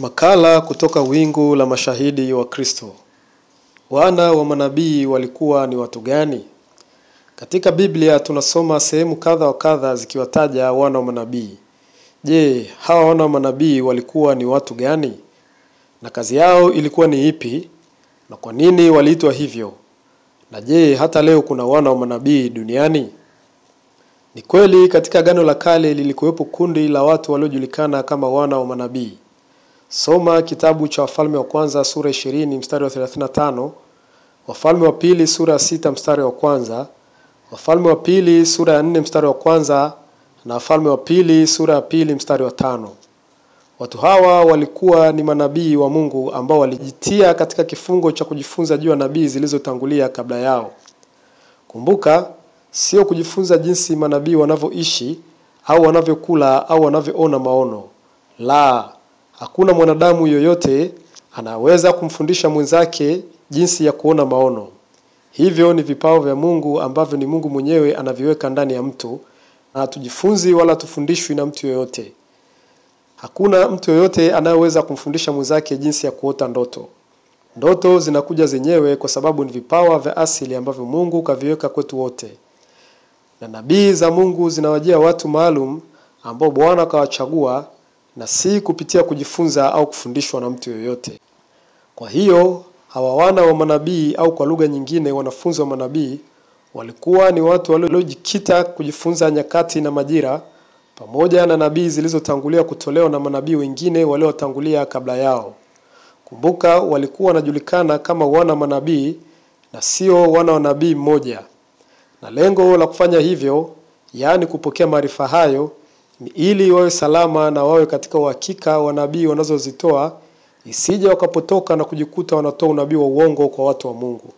Makala kutoka wingu la mashahidi wa Kristo. Wana wa manabii walikuwa ni watu gani? Katika Biblia tunasoma sehemu kadha wa kadha zikiwataja wana wa manabii. Je, hawa wana wa manabii walikuwa ni watu gani? Na kazi yao ilikuwa ni ipi? Na kwa nini waliitwa hivyo? Na je, hata leo kuna wana wa manabii duniani? Ni kweli katika Agano la Kale lilikuwepo kundi la watu waliojulikana kama wana wa manabii. Soma kitabu cha Wafalme wa kwanza sura 20 mstari wa 35, Wafalme wa pili sura ya sita mstari wa kwanza, Wafalme wa pili sura ya 4 mstari wa kwanza na Wafalme wa pili sura ya pili mstari wa tano. Watu hawa walikuwa ni manabii wa Mungu ambao walijitia katika kifungo cha kujifunza juu ya nabii zilizotangulia kabla yao. Kumbuka, sio kujifunza jinsi manabii wanavyoishi au wanavyokula au wanavyoona maono. La, hakuna mwanadamu yoyote anaweza kumfundisha mwenzake jinsi ya kuona maono. Hivyo ni vipawa vya Mungu ambavyo ni Mungu mwenyewe anaviweka ndani ya mtu, na hatujifunzi wala tufundishwi na mtu yoyote. Hakuna mtu yoyote anayeweza kumfundisha mwenzake jinsi ya kuota ndoto. Ndoto zinakuja zenyewe kwa sababu ni vipawa vya asili ambavyo Mungu kaviweka kwetu wote, na nabii za Mungu zinawajia watu maalum ambao Bwana akawachagua na si kupitia kujifunza au kufundishwa na mtu yoyote. Kwa hiyo hawa wana wa manabii au kwa lugha nyingine wanafunzi wa manabii walikuwa ni watu waliojikita kujifunza nyakati na majira pamoja na nabii zilizotangulia kutolewa na manabii wengine waliotangulia kabla yao. Kumbuka, walikuwa wanajulikana kama wana manabii na sio wana wa nabii mmoja, na lengo la kufanya hivyo, yaani kupokea maarifa hayo, ili wawe salama na wawe katika uhakika wa nabii wanazozitoa, isije wakapotoka na kujikuta wanatoa unabii wa uongo kwa watu wa Mungu.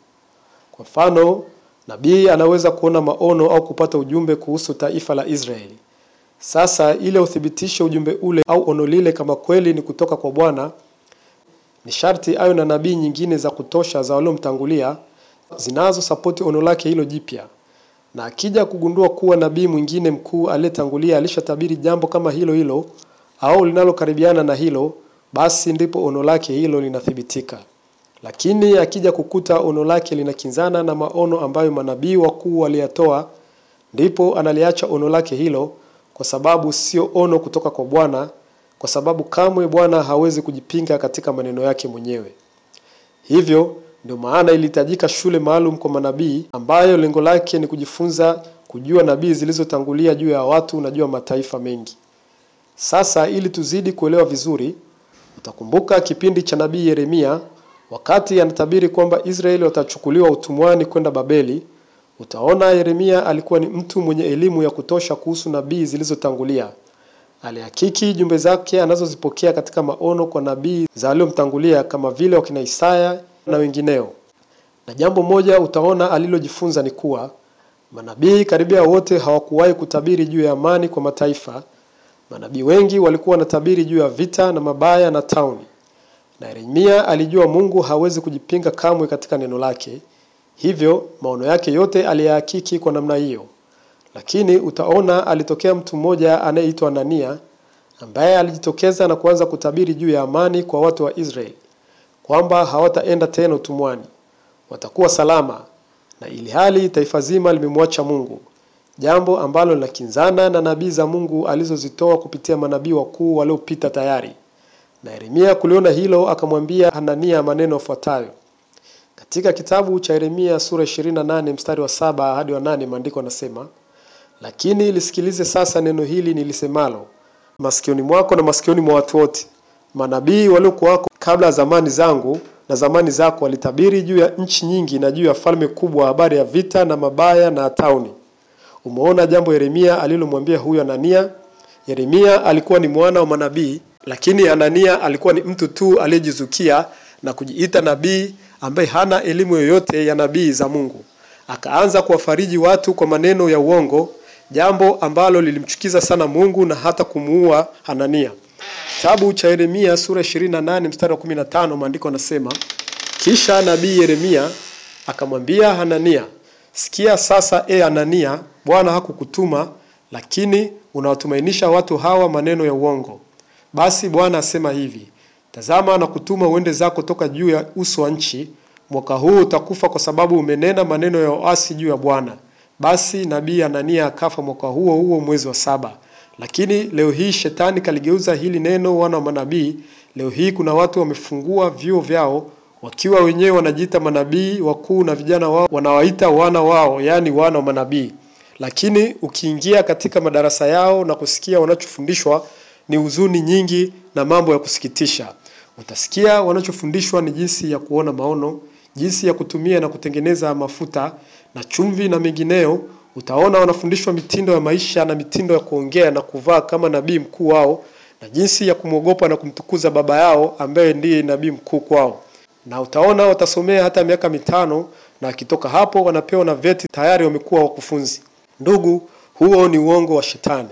Kwa mfano, nabii anaweza kuona maono au kupata ujumbe kuhusu taifa la Israeli. Sasa ili uthibitishe ujumbe ule au ono lile kama kweli ni kutoka kwa Bwana, ni sharti awe na nabii nyingine za kutosha za waliomtangulia zinazosapoti ono lake hilo jipya, na akija kugundua kuwa nabii mwingine mkuu aliyetangulia alishatabiri jambo kama hilo hilo au linalokaribiana na hilo, basi ndipo ono lake hilo linathibitika. Lakini akija kukuta ono lake linakinzana na maono ambayo manabii wakuu waliyatoa, ndipo analiacha ono lake hilo, kwa sababu sio ono kutoka kwa Bwana, kwa sababu kamwe Bwana hawezi kujipinga katika maneno yake mwenyewe. Hivyo ndio maana ilihitajika shule maalum kwa manabii ambayo lengo lake ni kujifunza kujua nabii zilizotangulia juu ya watu na juu ya mataifa mengi. Sasa ili tuzidi kuelewa vizuri, utakumbuka kipindi cha nabii Yeremia wakati anatabiri kwamba Israeli watachukuliwa utumwani kwenda Babeli. Utaona Yeremia alikuwa ni mtu mwenye elimu ya kutosha kuhusu nabii zilizotangulia. Alihakiki jumbe zake anazozipokea katika maono kwa nabii za aliyomtangulia kama vile wakina Isaya na wengineo. Na jambo moja utaona alilojifunza ni kuwa manabii karibia wote hawakuwahi kutabiri juu ya amani kwa mataifa. Manabii wengi walikuwa wanatabiri juu ya vita na mabaya na tauni, na Yeremia alijua Mungu hawezi kujipinga kamwe katika neno lake, hivyo maono yake yote aliyahakiki kwa namna hiyo. Lakini utaona alitokea mtu mmoja anayeitwa Anania ambaye alijitokeza na kuanza kutabiri juu ya amani kwa watu wa Israeli, kwamba hawataenda tena utumwani, watakuwa salama, na ili hali taifa zima limemwacha Mungu, jambo ambalo linakinzana na nabii za Mungu alizozitoa kupitia manabii wakuu waliopita tayari. Na Yeremia kuliona hilo, akamwambia Hanania maneno yafuatayo katika kitabu cha Yeremia sura 28 mstari wa saba hadi wa nane. Maandiko anasema, lakini lisikilize sasa neno hili nilisemalo masikioni mwako na masikioni mwa watu wote. Manabii waliokuwako kabla zamani zangu na zamani zako walitabiri juu ya nchi nyingi na juu ya falme kubwa, habari ya vita na mabaya na tauni. Umeona jambo Yeremia alilomwambia huyu Anania. Yeremia alikuwa ni mwana wa manabii, lakini Anania alikuwa ni mtu tu aliyejizukia na kujiita nabii ambaye hana elimu yoyote ya nabii za Mungu. Akaanza kuwafariji watu kwa maneno ya uongo, jambo ambalo lilimchukiza sana Mungu na hata kumuua Hanania. Kitabu cha Yeremia sura 28 mstari wa 15, maandiko anasema kisha nabii Yeremia akamwambia Hanania, sikia sasa, e Hanania, Bwana hakukutuma lakini unawatumainisha watu hawa maneno ya uongo. Basi Bwana asema hivi, Tazama na kutuma uende zako toka juu ya uso wa nchi. Mwaka huu utakufa kwa sababu umenena maneno ya uasi juu ya Bwana. Basi nabii Hanania akafa mwaka huo huo mwezi wa saba. Lakini leo hii shetani kaligeuza hili neno wana wa manabii. Leo hii kuna watu wamefungua vyuo vyao wakiwa wenyewe wanajiita manabii wakuu na vijana wao wanawaita wana wao, yaani wana wa manabii. Lakini ukiingia katika madarasa yao na kusikia wanachofundishwa ni huzuni nyingi na mambo ya kusikitisha. Utasikia wanachofundishwa ni jinsi ya kuona maono, jinsi ya kutumia na kutengeneza mafuta na chumvi na mengineo. Utaona wanafundishwa mitindo ya maisha na mitindo ya kuongea na kuvaa kama nabii mkuu wao na jinsi ya kumwogopa na kumtukuza baba yao ambaye ndiye nabii mkuu kwao. Na utaona watasomea hata miaka mitano na akitoka hapo wanapewa na vyeti tayari wamekuwa wakufunzi. Ndugu, huo ni uongo wa shetani.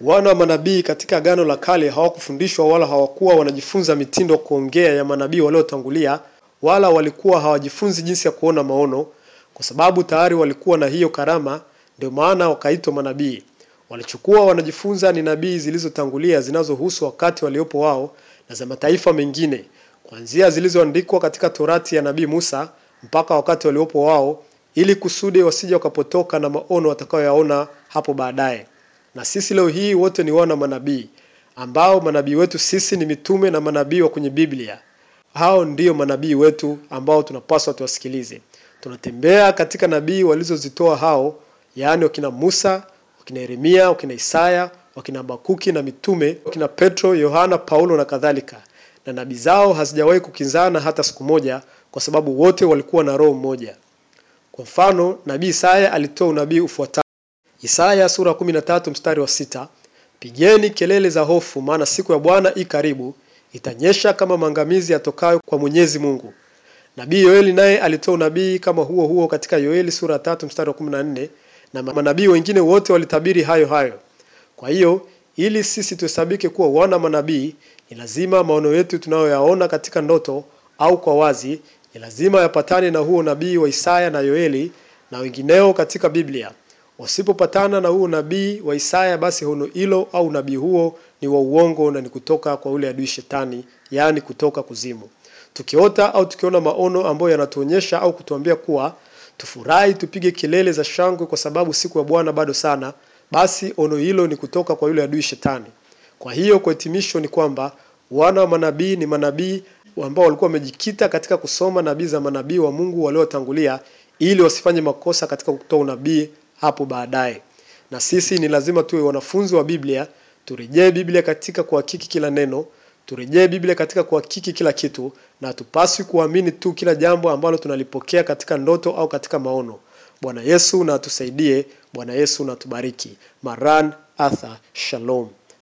Wana wa manabii katika Agano la Kale hawakufundishwa wala hawakuwa wanajifunza mitindo kuongea ya manabii waliotangulia, wala walikuwa hawajifunzi jinsi ya kuona maono, kwa sababu tayari walikuwa na hiyo karama, ndio maana wakaitwa manabii. Walichukua wanajifunza ni nabii zilizotangulia zinazohusu wakati waliopo wao na za mataifa mengine, kuanzia zilizoandikwa katika Torati ya nabii Musa mpaka wakati waliopo wao, ili kusudi wasije wakapotoka na maono watakayoyaona hapo baadaye. Na sisi leo hii wote ni wana manabii, ambao manabii wetu sisi ni mitume na manabii wa kwenye Biblia. Hao ndio manabii wetu ambao tunapaswa tuwasikilize. Tunatembea katika nabii walizozitoa hao, yaani wakina Musa, wakina Yeremia, wakina Isaya, wakina Habakuki na mitume, wakina Petro, Yohana, Paulo na kadhalika. Na nabii zao hazijawahi kukinzana hata siku moja, kwa sababu wote walikuwa na roho mmoja. Kwa mfano, nabii Isaya alitoa unabii ufuatao. Isaya sura 13 mstari wa sita, pigeni kelele za hofu, maana siku ya Bwana i karibu, itanyesha kama maangamizi yatokayo kwa Mwenyezi Mungu. Nabii Yoeli naye alitoa unabii kama huo huo katika Yoeli sura tatu mstari wa 14, na manabii wengine wote walitabiri hayo hayo. Kwa hiyo ili sisi tuhesabike kuwa wana manabii, ni lazima maono yetu tunayoyaona katika ndoto au kwa wazi ni lazima yapatane na huo nabii wa Isaya na Yoeli na wengineo katika Biblia. Wasipopatana na huo nabii wa Isaya, basi hono hilo au nabii huo ni wa uongo na ni kutoka kwa ule adui Shetani, yaani kutoka kuzimu. Tukiota au tukiona maono ambayo yanatuonyesha au kutuambia kuwa tufurahi, tupige kelele za shangwe kwa sababu siku ya Bwana bado sana, basi ono hilo ni kutoka kwa yule adui Shetani. Kwa hiyo kwa hitimisho ni kwamba wana wa manabii ni manabii ambao walikuwa wamejikita katika kusoma nabii za manabii wa Mungu waliotangulia ili wasifanye makosa katika kutoa unabii hapo baadaye. Na sisi ni lazima tuwe wanafunzi wa Biblia, turejee Biblia katika kuhakiki kila neno, turejee Biblia katika kuhakiki kila kitu, na hatupaswi kuamini tu kila jambo ambalo tunalipokea katika ndoto au katika maono. Bwana Yesu na atusaidie. Bwana Yesu na atubariki. Maran Atha Shalom.